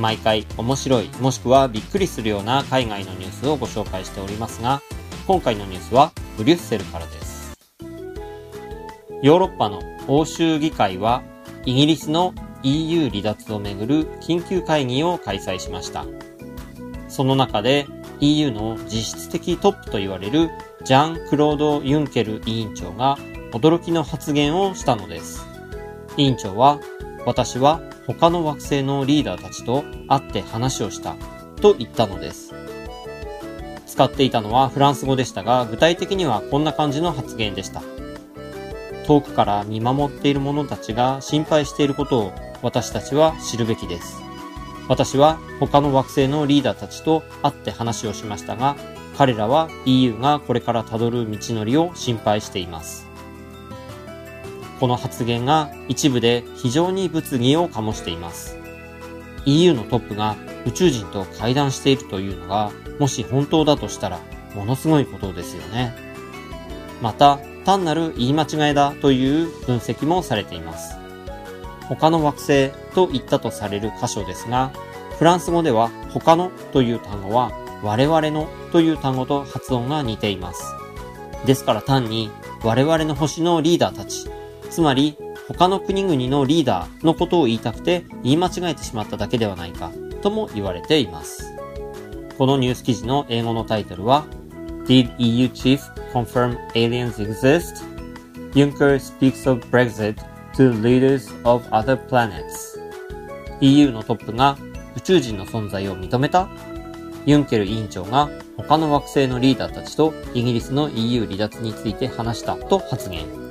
毎回面白いもしくはびっくりするような海外のニュースをご紹介しておりますが今回のニュースはブリュッセルからですヨーロッパの欧州議会はイギリスの EU 離脱をめぐる緊急会議を開催しました。その中で EU の実質的トップと言われるジャン・クロード・ユンケル委員長が驚きの発言をしたのです。委員長は、私は他の惑星のリーダーたちと会って話をしたと言ったのです。使っていたのはフランス語でしたが、具体的にはこんな感じの発言でした。遠くから見守っている者たちが心配していることを私たちは知るべきです。私は他の惑星のリーダーたちと会って話をしましたが、彼らは EU がこれからたどる道のりを心配しています。この発言が一部で非常に物議を醸しています。EU のトップが宇宙人と会談しているというのが、もし本当だとしたら、ものすごいことですよね。また、単なる言い間違いだという分析もされています。他の惑星と言ったとされる箇所ですが、フランス語では他のという単語は我々のという単語と発音が似ています。ですから単に我々の星のリーダーたち、つまり他の国々のリーダーのことを言いたくて言い間違えてしまっただけではないかとも言われています。このニュース記事の英語のタイトルは Did EU Chief Confirm Aliens Exist? Juncker speaks of Brexit to leaders of other planets EU のトップが宇宙人の存在を認めた?ユンケル委員長が他の惑星のリーダーたちとイギリスの EU 離脱について話したと発言。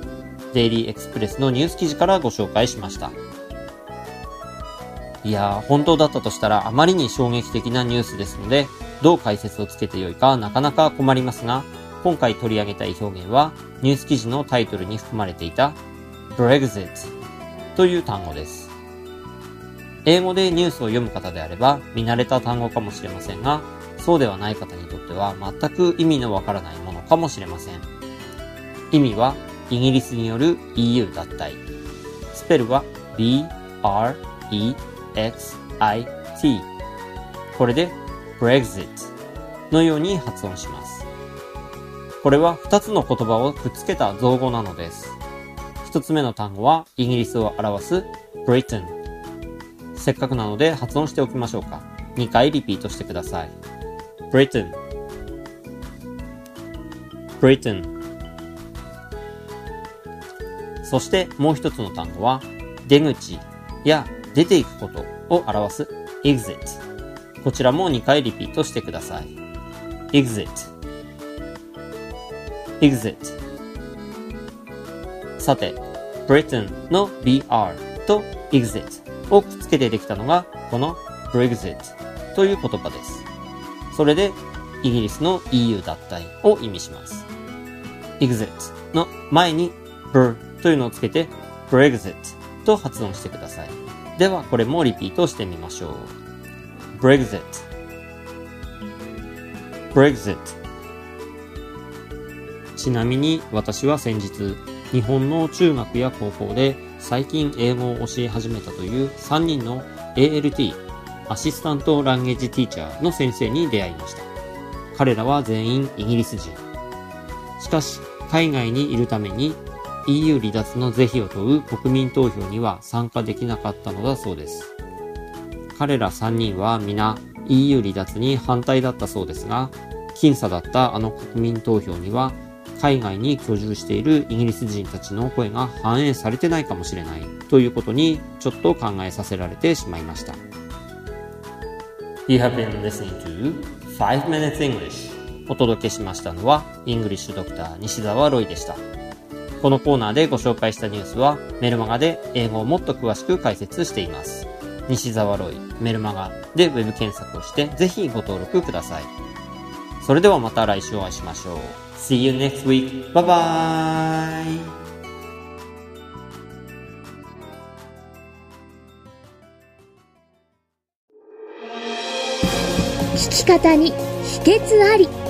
デイリーエクスプレスのニュース記事からご紹介しました。いやー、本当だったとしたらあまりに衝撃的なニュースですので、どう解説をつけてよいかなかなか困りますが、今回取り上げたい表現は、ニュース記事のタイトルに含まれていた Brexit という単語です。英語でニュースを読む方であれば見慣れた単語かもしれませんが、そうではない方にとっては全く意味のわからないものかもしれません。意味はイギリスによる EU 脱退。スペルは B, R, E, X, I, T。これで Brexit のように発音します。これは2つの言葉をくっつけた造語なのです。一つ目の単語はイギリスを表す Britain。せっかくなので発音しておきましょうか。2回リピートしてください。Britain Britain そしてもう一つの単語は出口や出ていくことを表す exit。こちらも2回リピートしてください。exit exit さて、Britain の BR と exit をくっつけてできたのがこの Brexit という言葉です。それでイギリスの EU 脱退を意味します。exit の前に br というのをつけて Brexit と発音してください。ではこれもリピートしてみましょう。Brexit Brexit ちなみに私は先日日本の中学や高校で最近英語を教え始めたという3人の ALT、アシスタントランゲージティーチャーの先生に出会いました。彼らは全員イギリス人。しかし、海外にいるために EU 離脱の是非を問う国民投票には参加できなかったのだそうです。彼ら3人は皆 EU 離脱に反対だったそうですが、僅差だったあの国民投票には海外に居住しているイギリス人たちの声が反映されてないかもしれないということにちょっと考えさせられてしまいました。You have been listening to 5 Minutes English お届けしましたのは、イングリッシュドクター西澤ロイでした。このコーナーでご紹介したニュースは、メルマガで英語をもっと詳しく解説しています。西澤ロイ、メルマガでウェブ検索をして、ぜひご登録ください。それではまた来週お会いしましょう。See you next week. Bye bye! 聞き方に秘訣あり